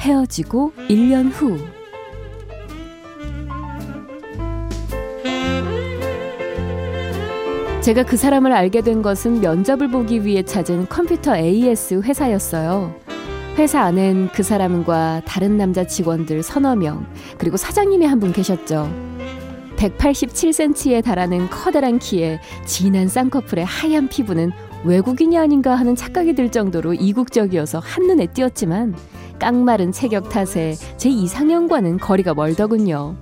헤어지고 1년 후 제가 그 사람을 알게 된 것은 면접을 보기 위해 찾은 컴퓨터 AS 회사였어요. 회사 안엔 그 사람과 다른 남자 직원들 서너 명, 그리고 사장님이 한 분 계셨죠. 187cm에 달하는 커다란 키에 진한 쌍꺼풀의 하얀 피부는 외국인이 아닌가 하는 착각이 들 정도로 이국적이어서 한눈에 띄었지만 깡마른 체격 탓에 제 이상형과는 거리가 멀더군요.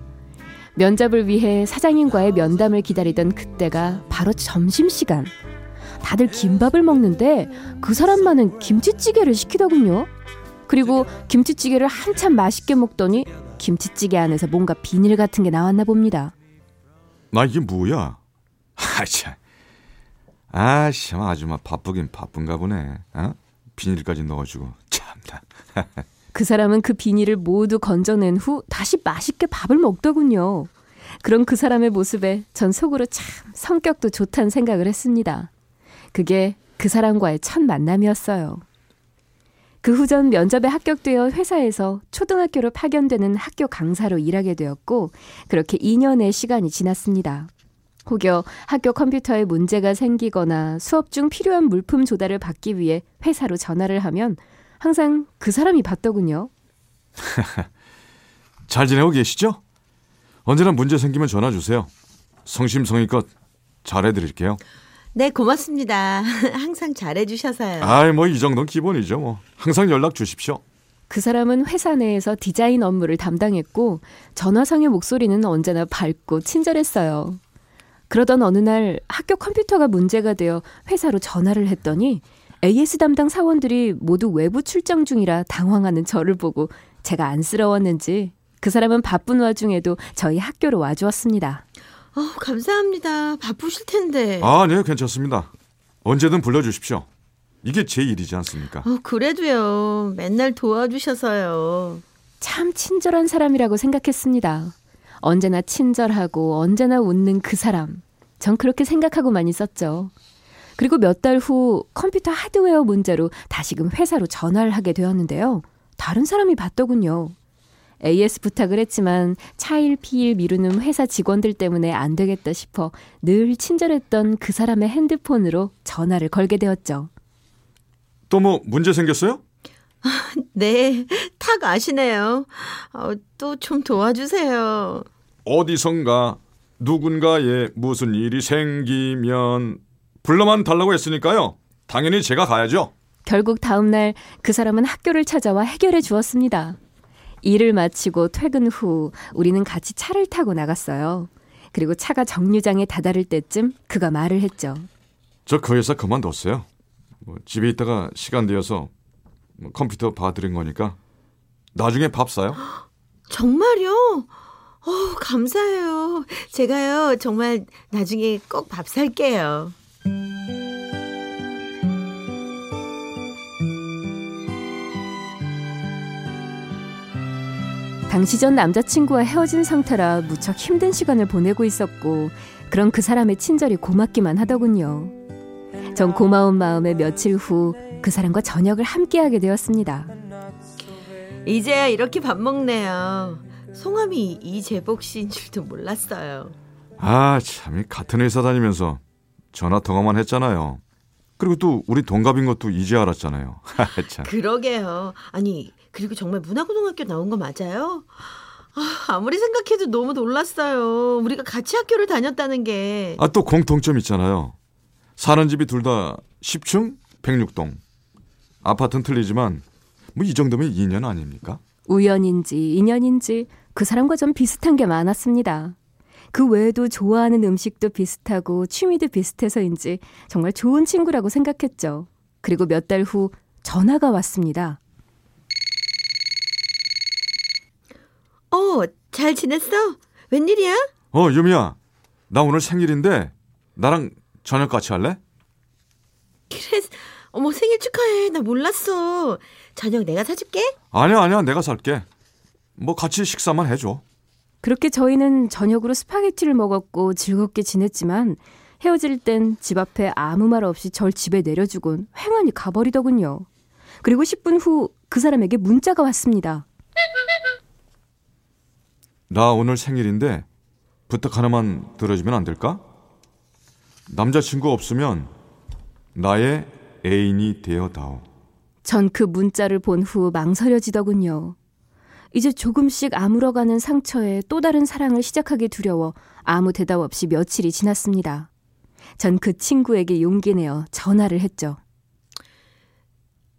면접을 위해 사장님과의 면담을 기다리던 그때가 바로 점심시간. 다들 김밥을 먹는데 그 사람만은 김치찌개를 시키더군요. 그리고 김치찌개를 한참 맛있게 먹더니 김치찌개 안에서 뭔가 비닐 같은 게 나왔나 봅니다. 나 이게 뭐야? 아참. 아씨, 아줌마 바쁘긴 바쁜가 보네. 어? 비닐까지 넣어주고 참다. 그 사람은 그 비닐을 모두 건져낸 후 다시 맛있게 밥을 먹더군요. 그런 그 사람의 모습에 전 속으로 참 성격도 좋다는 생각을 했습니다. 그게 그 사람과의 첫 만남이었어요. 그 후 전 면접에 합격되어 회사에서 초등학교로 파견되는 학교 강사로 일하게 되었고 그렇게 2년의 시간이 지났습니다. 혹여 학교 컴퓨터에 문제가 생기거나 수업 중 필요한 물품 조달을 받기 위해 회사로 전화를 하면 항상 그 사람이 받더군요. 잘 지내고 계시죠? 언제나 문제 생기면 전화 주세요. 성심성의껏 잘해드릴게요. 네, 고맙습니다. 항상 잘해주셔서요. 아이, 뭐 이 정도는 기본이죠. 뭐 항상 연락 주십시오. 그 사람은 회사 내에서 디자인 업무를 담당했고 전화상의 목소리는 언제나 밝고 친절했어요. 그러던 어느 날 학교 컴퓨터가 문제가 되어 회사로 전화를 했더니 AS 담당 사원들이 모두 외부 출장 중이라 당황하는 저를 보고 제가 안쓰러웠는지 그 사람은 바쁜 와중에도 저희 학교로 와주었습니다. 어, 감사합니다. 바쁘실 텐데. 아, 네, 괜찮습니다. 언제든 불러주십시오. 이게 제 일이지 않습니까? 어, 그래도요. 맨날 도와주셔서요. 참 친절한 사람이라고 생각했습니다. 언제나 친절하고 언제나 웃는 그 사람. 전 그렇게 생각하고만 있었죠. 그리고 몇 달 후 컴퓨터 하드웨어 문제로 다시금 회사로 전화를 하게 되었는데요. 다른 사람이 받더군요. AS 부탁을 했지만 차일 피일 미루는 회사 직원들 때문에 안 되겠다 싶어 늘 친절했던 그 사람의 핸드폰으로 전화를 걸게 되었죠. 또 뭐 문제 생겼어요? 네, 탁 아시네요. 어, 또좀 도와주세요. 어디선가 누군가에 무슨 일이 생기면 불러만 달라고 했으니까요. 당연히 제가 가야죠. 결국 다음날 그 사람은 학교를 찾아와 해결해 주었습니다. 일을 마치고 퇴근 후 우리는 같이 차를 타고 나갔어요. 그리고 차가 정류장에 다다를 때쯤 그가 말을 했죠. 저 그 회사 그만뒀어요. 뭐 집에 있다가 시간 되어서 뭐 컴퓨터 봐드린 거니까 나중에 밥 사요. 정말요? 어, 감사해요. 제가요, 정말 나중에 꼭 밥 살게요. 당시 전 남자친구와 헤어진 상태라 무척 힘든 시간을 보내고 있었고 그런 그 사람의 친절이 고맙기만 하더군요. 전 고마운 마음에 며칠 후 그 사람과 저녁을 함께하게 되었습니다. 이제야 이렇게 밥 먹네요. 송함이 이재복 씨인 줄도 몰랐어요. 아, 참, 같은 회사 다니면서 전화 통화만 했잖아요. 그리고 또 우리 동갑인 것도 이제 알았잖아요. 참. 그러게요. 아니, 그리고 정말 문화고등학교 나온 거 맞아요? 아, 아무리 생각해도 너무 놀랐어요. 우리가 같이 학교를 다녔다는 게. 아, 또 공통점 있잖아요. 사는 집이 둘 다 10층 106동. 아파트는 틀리지만 뭐 이 정도면 인연 아닙니까? 우연인지 인연인지 그 사람과 좀 비슷한 게 많았습니다. 그 외에도 좋아하는 음식도 비슷하고 취미도 비슷해서인지 정말 좋은 친구라고 생각했죠. 그리고 몇 달 후 전화가 왔습니다. 어, 잘 지냈어? 웬일이야? 어, 유미야. 나 오늘 생일인데 나랑 저녁 같이 할래? 그래, 어머 생일 축하해. 나 몰랐어. 저녁 내가 사줄게. 아니야, 아니야. 내가 살게. 뭐 같이 식사만 해줘. 그렇게 저희는 저녁으로 스파게티를 먹었고 즐겁게 지냈지만 헤어질 땐 집 앞에 아무 말 없이 절 집에 내려주곤 횡하니 가버리더군요. 그리고 10분 후 그 사람에게 문자가 왔습니다. 나 오늘 생일인데 부탁 하나만 들어주면 안 될까? 남자친구 없으면 나의 애인이 되어다오. 전 그 문자를 본 후 망설여지더군요. 이제 조금씩 아물어가는 상처에 또 다른 사랑을 시작하기 두려워 아무 대답 없이 며칠이 지났습니다. 전 그 친구에게 용기 내어 전화를 했죠.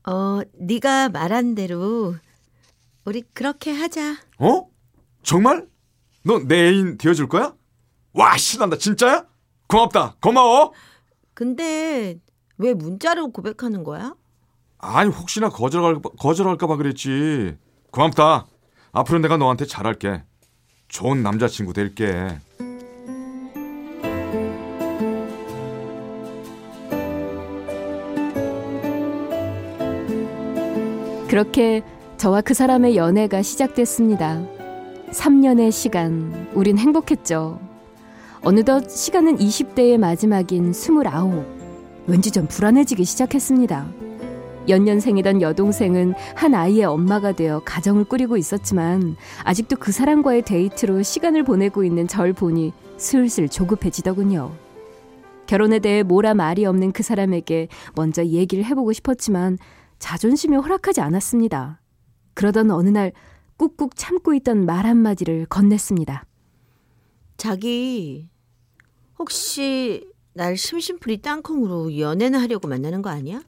어, 네가 말한 대로 우리 그렇게 하자. 어? 정말? 너 내 애인 되어줄 거야? 와, 신난다. 진짜야? 고맙다. 고마워. 근데 왜 문자로 고백하는 거야? 아니, 혹시나 거절할, 거절할까봐 그랬지. 고맙다. 앞으로 내가 너한테 잘할게. 좋은 남자친구 될게. 그렇게 저와 그 사람의 연애가 시작됐습니다. 3년의 시간, 우린 행복했죠. 어느덧 시간은 20대의 마지막인 29. 왠지 좀 불안해지기 시작했습니다. 연년생이던 여동생은 한 아이의 엄마가 되어 가정을 꾸리고 있었지만 아직도 그 사람과의 데이트로 시간을 보내고 있는 절 보니 슬슬 조급해지더군요. 결혼에 대해 뭐라 말이 없는 그 사람에게 먼저 얘기를 해보고 싶었지만 자존심이 허락하지 않았습니다. 그러던 어느 날 꾹꾹 참고 있던 말 한마디를 건넸습니다. 자기 혹시 날 심심풀이 땅콩으로 연애는 하려고 만나는 거 아니야?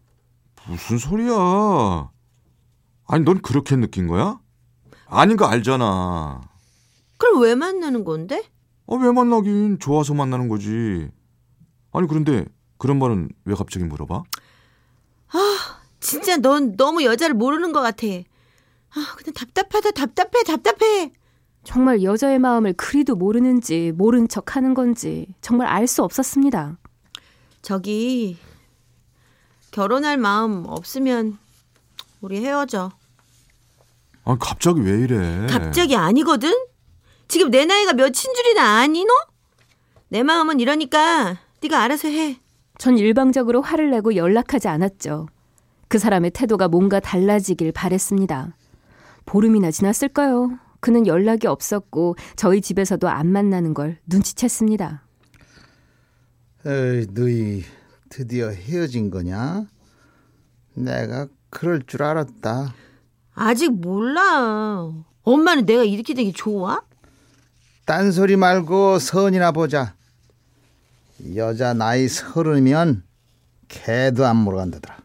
무슨 소리야? 아니, 넌 그렇게 느낀 거야? 아닌 거 알잖아. 그럼 왜 만나는 건데? 어, 왜 만나긴 좋아서 만나는 거지. 아니, 그런데 그런 말은 왜 갑자기 물어봐? 진짜 넌 너무 여자를 모르는 것 같아. 아, 그냥 답답하다, 답답해, 답답해. 정말 여자의 마음을 그리도 모르는지 모른 척 하는 건지 정말 알 수 없었습니다. 저기 결혼할 마음 없으면 우리 헤어져. 아, 갑자기 왜 이래? 갑자기 아니거든? 지금 내 나이가 몇인 줄이나 아니 너? 내 마음은 이러니까 네가 알아서 해. 전 일방적으로 화를 내고 연락하지 않았죠. 그 사람의 태도가 뭔가 달라지길 바랬습니다. 보름이나 지났을까요? 그는 연락이 없었고 저희 집에서도 안 만나는 걸 눈치챘습니다. 에이, 너희 드디어 헤어진 거냐? 내가 그럴 줄 알았다. 아직 몰라. 엄마는 내가 이렇게 되기 좋아? 딴소리 말고 선이나 보자. 여자 나이 서른이면 개도 안 물어간다더라.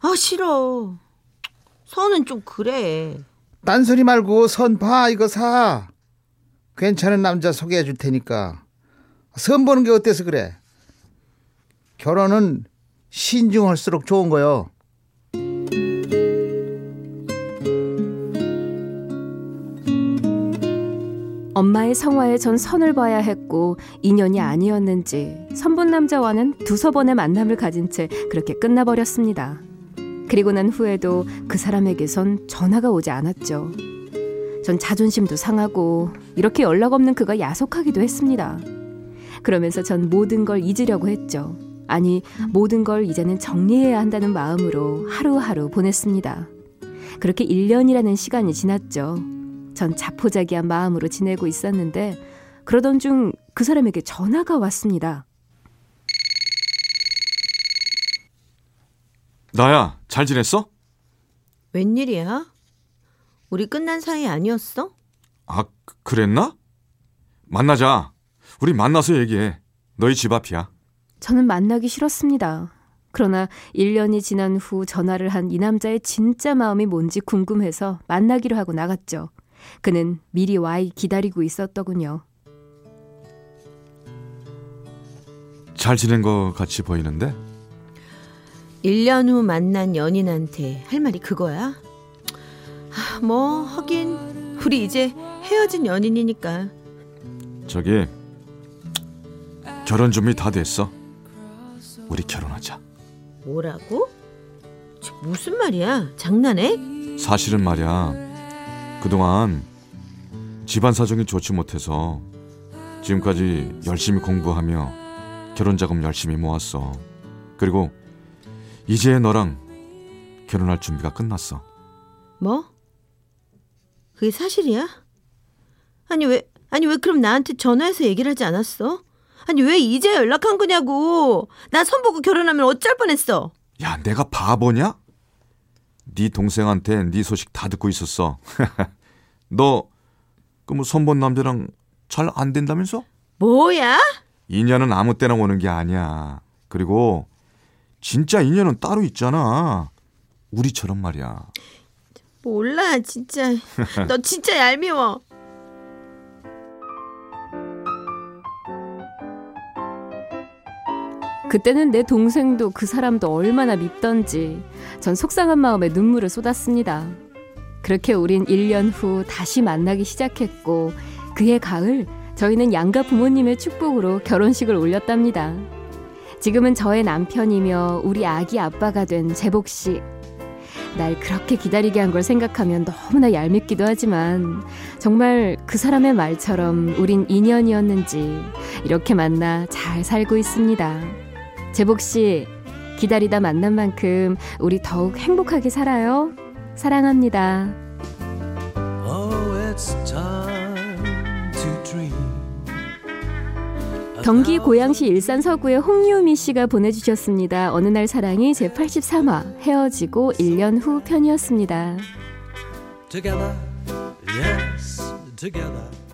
아 싫어. 선은 좀 그래. 딴소리 말고 선 봐 이거 사. 괜찮은 남자 소개해 줄 테니까. 선 보는 게 어때서 그래? 결혼은 신중할수록 좋은 거요. 엄마의 성화에 전 선을 봐야 했고 인연이 아니었는지 선본 남자와는 두서 번의 만남을 가진 채 그렇게 끝나버렸습니다. 그리고 난 후에도 그 사람에게선 전화가 오지 않았죠. 전 자존심도 상하고 이렇게 연락 없는 그가 야속하기도 했습니다. 그러면서 전 모든 걸 잊으려고 했죠. 아니, 모든 걸 이제는 정리해야 한다는 마음으로 하루하루 보냈습니다. 그렇게 1년이라는 시간이 지났죠. 전 자포자기한 마음으로 지내고 있었는데 그러던 중 그 사람에게 전화가 왔습니다. 나야, 잘 지냈어? 웬일이야? 우리 끝난 사이 아니었어? 아, 그- 그랬나? 만나자. 우리 만나서 얘기해. 너희 집 앞이야. 저는 만나기 싫었습니다. 그러나 1년이 지난 후 전화를 한 이 남자의 진짜 마음이 뭔지 궁금해서 만나기로 하고 나갔죠. 그는 미리 와 기다리고 있었더군요. 잘 지낸 것 같이 보이는데? 1년 후 만난 연인한테 할 말이 그거야? 아, 뭐 하긴 우리 이제 헤어진 연인이니까. 저기 결혼 준비 다 됐어. 우리 결혼하자. 뭐라고? 저 무슨 말이야? 장난해? 사실은 말이야. 그동안 집안 사정이 좋지 못해서 지금까지 열심히 공부하며 결혼 자금 열심히 모았어. 그리고 이제 너랑 결혼할 준비가 끝났어. 뭐? 그게 사실이야? 아니 왜 아니 왜 그럼 나한테 전화해서 얘기를 하지 않았어? 아니 왜 이제 연락한 거냐고. 나 선보고 결혼하면 어쩔 뻔했어. 야, 내가 바보냐? 네 동생한테 네 소식 다 듣고 있었어. 너 그 뭐 선본 남자랑 잘 안 된다면서? 뭐야? 인연은 아무 때나 오는 게 아니야. 그리고 진짜 인연은 따로 있잖아. 우리처럼 말이야. 몰라 진짜. 너 진짜 얄미워. 그때는 내 동생도 그 사람도 얼마나 밉던지 전 속상한 마음에 눈물을 쏟았습니다. 그렇게 우린 1년 후 다시 만나기 시작했고 그해 가을 저희는 양가 부모님의 축복으로 결혼식을 올렸답니다. 지금은 저의 남편이며 우리 아기 아빠가 된 재복 씨. 날 그렇게 기다리게 한 걸 생각하면 너무나 얄밉기도 하지만 정말 그 사람의 말처럼 우린 인연이었는지 이렇게 만나 잘 살고 있습니다. 재복 씨, 기다리다 만난 만큼 우리 더욱 행복하게 살아요. 사랑합니다. 경기 고양시 일산 서구의 홍유미 씨가 보내주셨습니다. 어느 날 사랑이 제 83화 헤어지고 1년 후 편이었습니다. Together, yes, together.